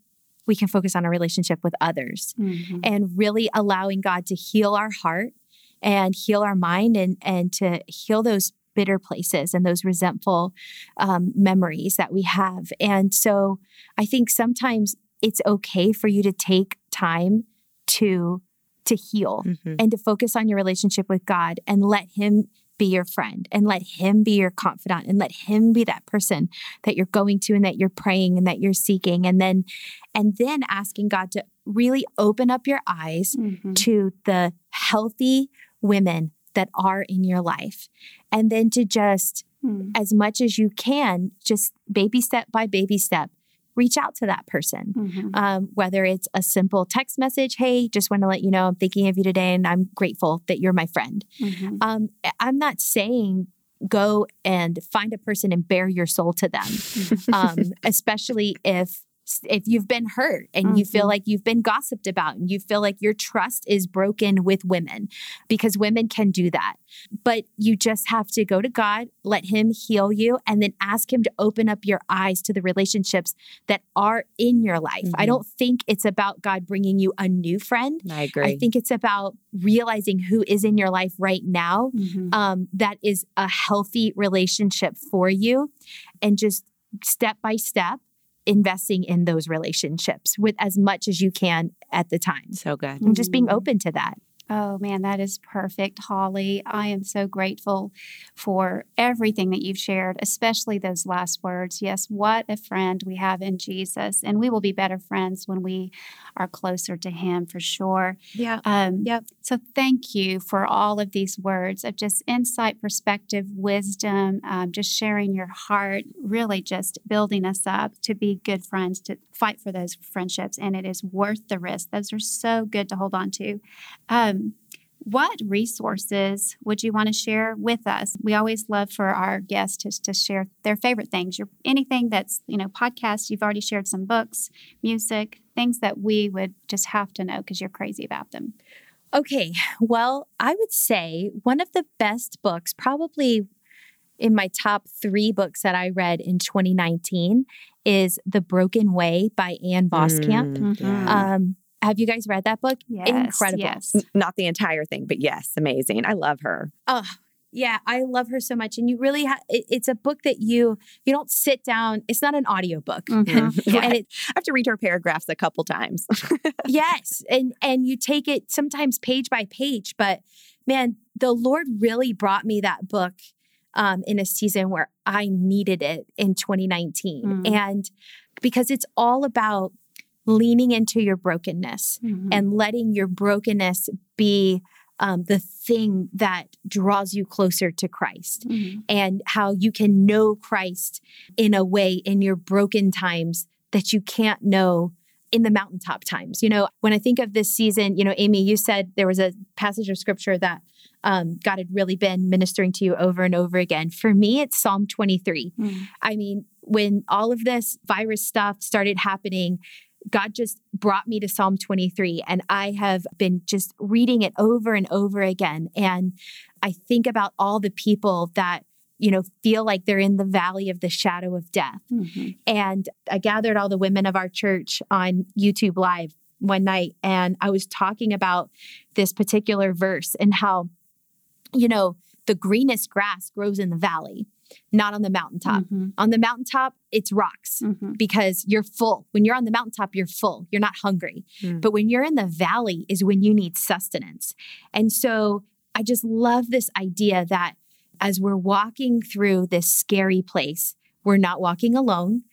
we can focus on our relationship with others Mhm. and really allowing God to heal our heart and heal our mind and, and to heal those bitter places and those resentful um, memories that we have. And so I think sometimes it's okay for you to take time to to heal Mhm. and to focus on your relationship with God and let Him be your friend and let Him be your confidant and let Him be that person that you're going to and that you're praying and that you're seeking and then and then asking God to really open up your eyes Mhm. to the healthy women that are in your life and then to just Mhm. as much as you can just baby step by baby step reach out to that person Mhm. um, whether it's a simple text message, hey, just want to let you know I'm thinking of you today and I'm grateful that you're my friend. Mhm. Um, I'm not saying go and find a person and bare your soul to them, um, especially if if you've been hurt and you feel Mhm. like you've been gossiped about and you feel like your trust is broken with women because women can do that but you just have to go to god let him heal you and then ask him to open up your eyes to the relationships that are in your life i Mhm. don't think it's about god bringing you a new friend I agree. i think it's about realizing who is in your life right now Mhm. um, that is a healthy relationship for you and just step by step investing in those relationships with as much as you can at the time so good. and just being Mhm. open to that Oh man, that is perfect, Holly. I am so grateful for everything that you've shared, especially those last words. Yes, what a friend we have in Jesus. And we will be better friends when we are closer to Him for sure. yeah Um, Yep. So thank you for all of these words of just insight, perspective, wisdom, um, just sharing your heart, really just building us up to be good friends, to fight for those friendships. And it is worth the risk. Those are so good to hold on to. Um, what resources would you want to share with us? We always love for our guests to, to share their favorite things. Your anything that's you know podcasts. You've already shared some books, music, things that we would just have to know because you're crazy about them. okay well i would say one of the best books probably in my top three books that i read in 2019 is the broken way by ann voskamp Mm, yeah. um, have you guys read that book Yes, incredible Yes. N- Not the entire thing, but yes, amazing. I love her. Oh, Yeah, I love her so much. And you really have, it, it's a book that you, you don't sit down. It's not an audiobook. Mm-hmm. And it, I have to read her paragraphs a couple times. yes. And, and you take it sometimes page by page, but man, the Lord really brought me that book um, in a season where I needed it in 2019. Mm. And because it's all about leaning into your brokenness Mhm. and letting your brokenness be um, the thing that draws you closer to Christ Mhm. and how you can know Christ in a way in your broken times that you can't know in the mountaintop times. You know, when I think of this season, you know, Amy, you said there was a passage of scripture that um, God had really been ministering to you over and over again. For me, it's Psalm 23. Mm. I mean, when all of this virus stuff started happening, God just brought me to Psalm 23, and I have been just reading it over and over again. And I think about all the people that, you know, feel like they're in the valley of the shadow of death. Mhm. And I gathered all the women of our church on YouTube Live one night, and I was talking about this particular verse and how, you know, the greenest grass grows in the valley, not on the mountaintop. Mhm. On the mountaintop, it's rocks Mhm. because you're full. When you're on the mountaintop, you're full. You're not hungry. Mm. But when you're in the valley is when you need sustenance. And so I just love this idea that as we're walking through this scary place, we're not walking alone.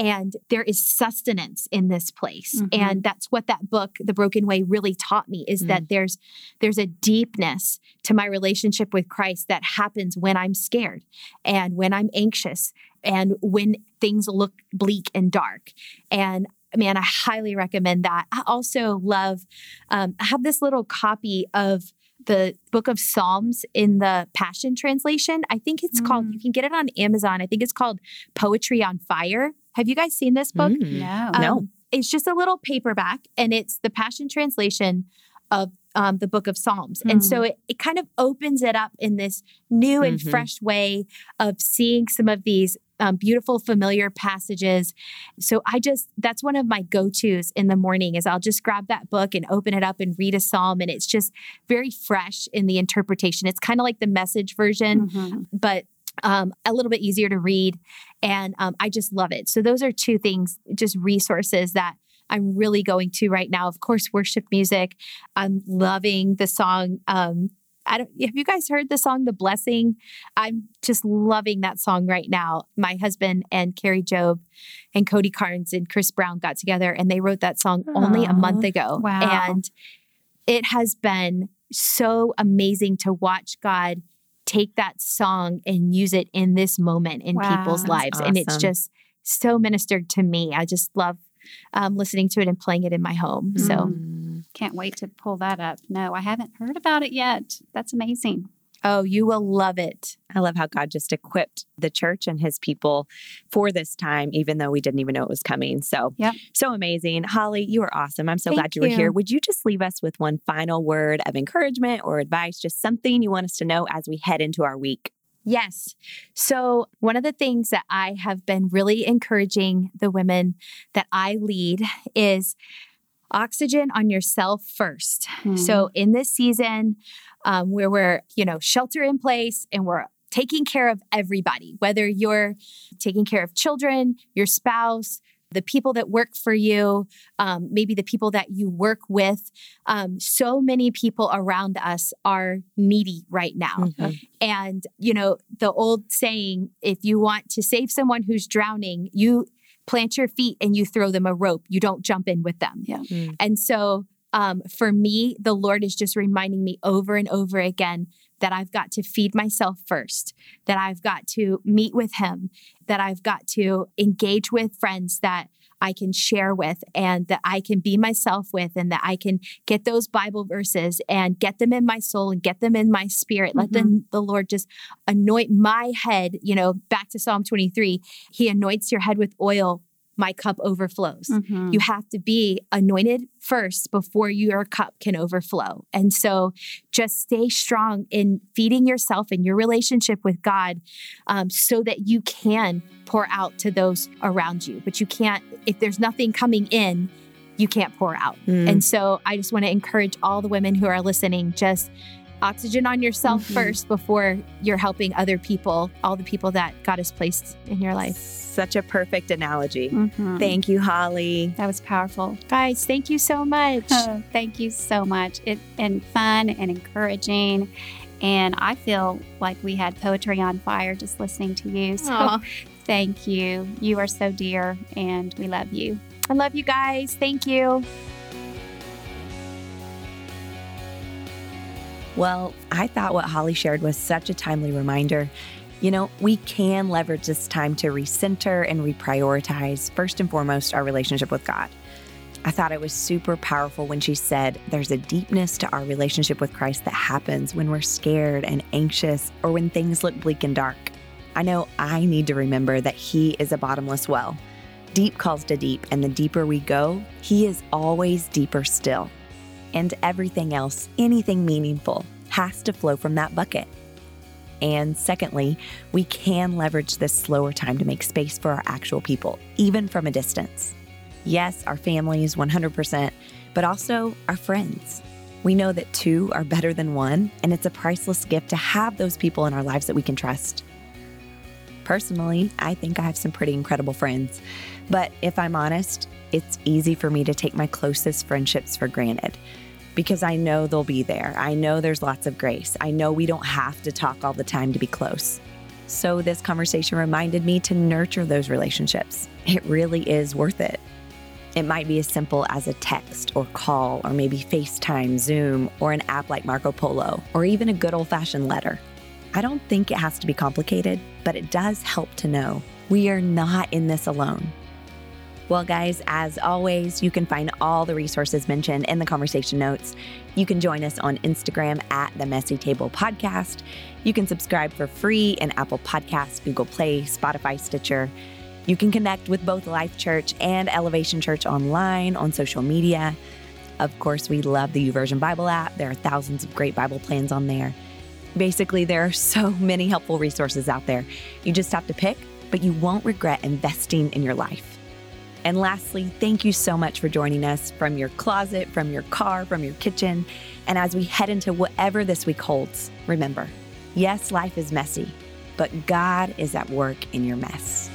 And there is sustenance in this place. Mhm. And that's what that book, The Broken Way, really taught me is that there's there's a deepness to my relationship with Christ that happens when I'm scared and when I'm anxious and when things look bleak and dark. And man, I highly recommend that. I also love, um, I have this little copy of the book of Psalms in the Passion Translation. I think it's called, Mm. you can get it on Amazon. I think it's called Poetry on Fire. Have you guys seen this book? Mm. No. No. Um, it's just a little paperback and it's the Passion Translation of um, the book of Psalms. And so it, it kind of opens it up in this new and Mhm. fresh way of seeing some of these um, beautiful, familiar passages. So I just, that's one of my go tos in the morning is I'll just grab that book and open it up and read a psalm. And it's just very fresh in the interpretation. It's kind of like the message version Mhm. but um, a little bit easier to read. And um, I just love it. So, those are two things, just resources that I'm really going to right now. Of course, worship music. I'm loving the song. Um, I don't, have you guys heard the song The Blessing? I'm just loving that song right now. My husband and Kari Jobe and Cody Carnes and Chris Brown got together and they wrote that song only a month ago. Wow. And it has been so amazing to watch God take that song and use it in this moment in Wow. people's lives. And it's just so ministered to me. I just love um, listening to it and playing it in my home. So Mm. Can't wait to pull that up. No, I haven't heard about it yet. That's amazing. Oh, you will love it. I love how God just equipped the church and his people for this time, even though we didn't even know it was coming. So, Yep. so amazing. Holly, you are awesome. I'm so Thank glad you were here. Would you just leave us with one final word of encouragement or advice, just something you want us to know as we head into our week? Yes. So, one of the things that I have been really encouraging the women that I lead is oxygen on yourself first. Hmm. So, in this season um, where we're, you know, shelter in place and we're taking care of everybody, whether you're taking care of children, your spouse, the people that work for you, um, maybe the people that you work with. Um, so many people around us are needy right now. Mhm. And, you know, the old saying, if you want to save someone who's drowning, you plant your feet and you throw them a rope. You don't jump in with them. Yeah. Mm. And so um, for me, the Lord is just reminding me over and over again that I've got to feed myself first, that I've got to meet with Him, that I've got to engage with friends that I can share with and that I can be myself with, and that I can get those Bible verses and get them in my soul and get them in my spirit. Let them, the Lord just anoint my head. You know, back to Psalm 23, He anoints your head with oil, my cup overflows. Mhm. You have to be anointed first before your cup can overflow. And so just stay strong in feeding yourself and your relationship with God um, so that you can pour out to those around you. But you can't, if there's nothing coming in, you can't pour out. Mm. And so I just want to encourage all the women who are listening just oxygen on yourself mm-hmm. first before you're helping other people, all the people that God has placed in your life. Such a perfect analogy. Mm-hmm. Thank you, Holly. That was powerful. Guys, thank you so much. Oh, thank you so much. It's been fun and encouraging. And I feel like we had poetry on fire just listening to you. So Aww. thank you. You are so dear, and we love you. I love you guys. Thank you. Well, I thought what Holly shared was such a timely reminder. You know, we can leverage this time to recenter and reprioritize, first and foremost, our relationship with God. I thought it was super powerful when she said there's a deepness to our relationship with Christ that happens when we're scared and anxious or when things look bleak and dark. I know I need to remember that He is a bottomless well. Deep calls to deep, and the deeper we go, He is always deeper still and everything else, anything meaningful, has to flow from that bucket. And secondly, we can leverage this slower time to make space for our actual people, even from a distance. Yes, our families 100%, but also our friends. We know that two are better than one, and it's a priceless gift to have those people in our lives that we can trust. Personally, I think I have some pretty incredible friends, but if I'm honest, it's easy for me to take my closest friendships for granted because I know they'll be there. I know there's lots of grace. I know we don't have to talk all the time to be close. So, this conversation reminded me to nurture those relationships. It really is worth it. It might be as simple as a text or call, or maybe FaceTime, Zoom, or an app like Marco Polo, or even a good old fashioned letter. I don't think it has to be complicated, but it does help to know we are not in this alone. Well, guys, as always, you can find all the resources mentioned in the conversation notes. You can join us on Instagram at the Messy Table Podcast. You can subscribe for free in Apple Podcasts, Google Play, Spotify, Stitcher. You can connect with both Life Church and Elevation Church online on social media. Of course, we love the YouVersion Bible app. There are thousands of great Bible plans on there. Basically, there are so many helpful resources out there. You just have to pick, but you won't regret investing in your life. And lastly, thank you so much for joining us from your closet, from your car, from your kitchen. And as we head into whatever this week holds, remember yes, life is messy, but God is at work in your mess.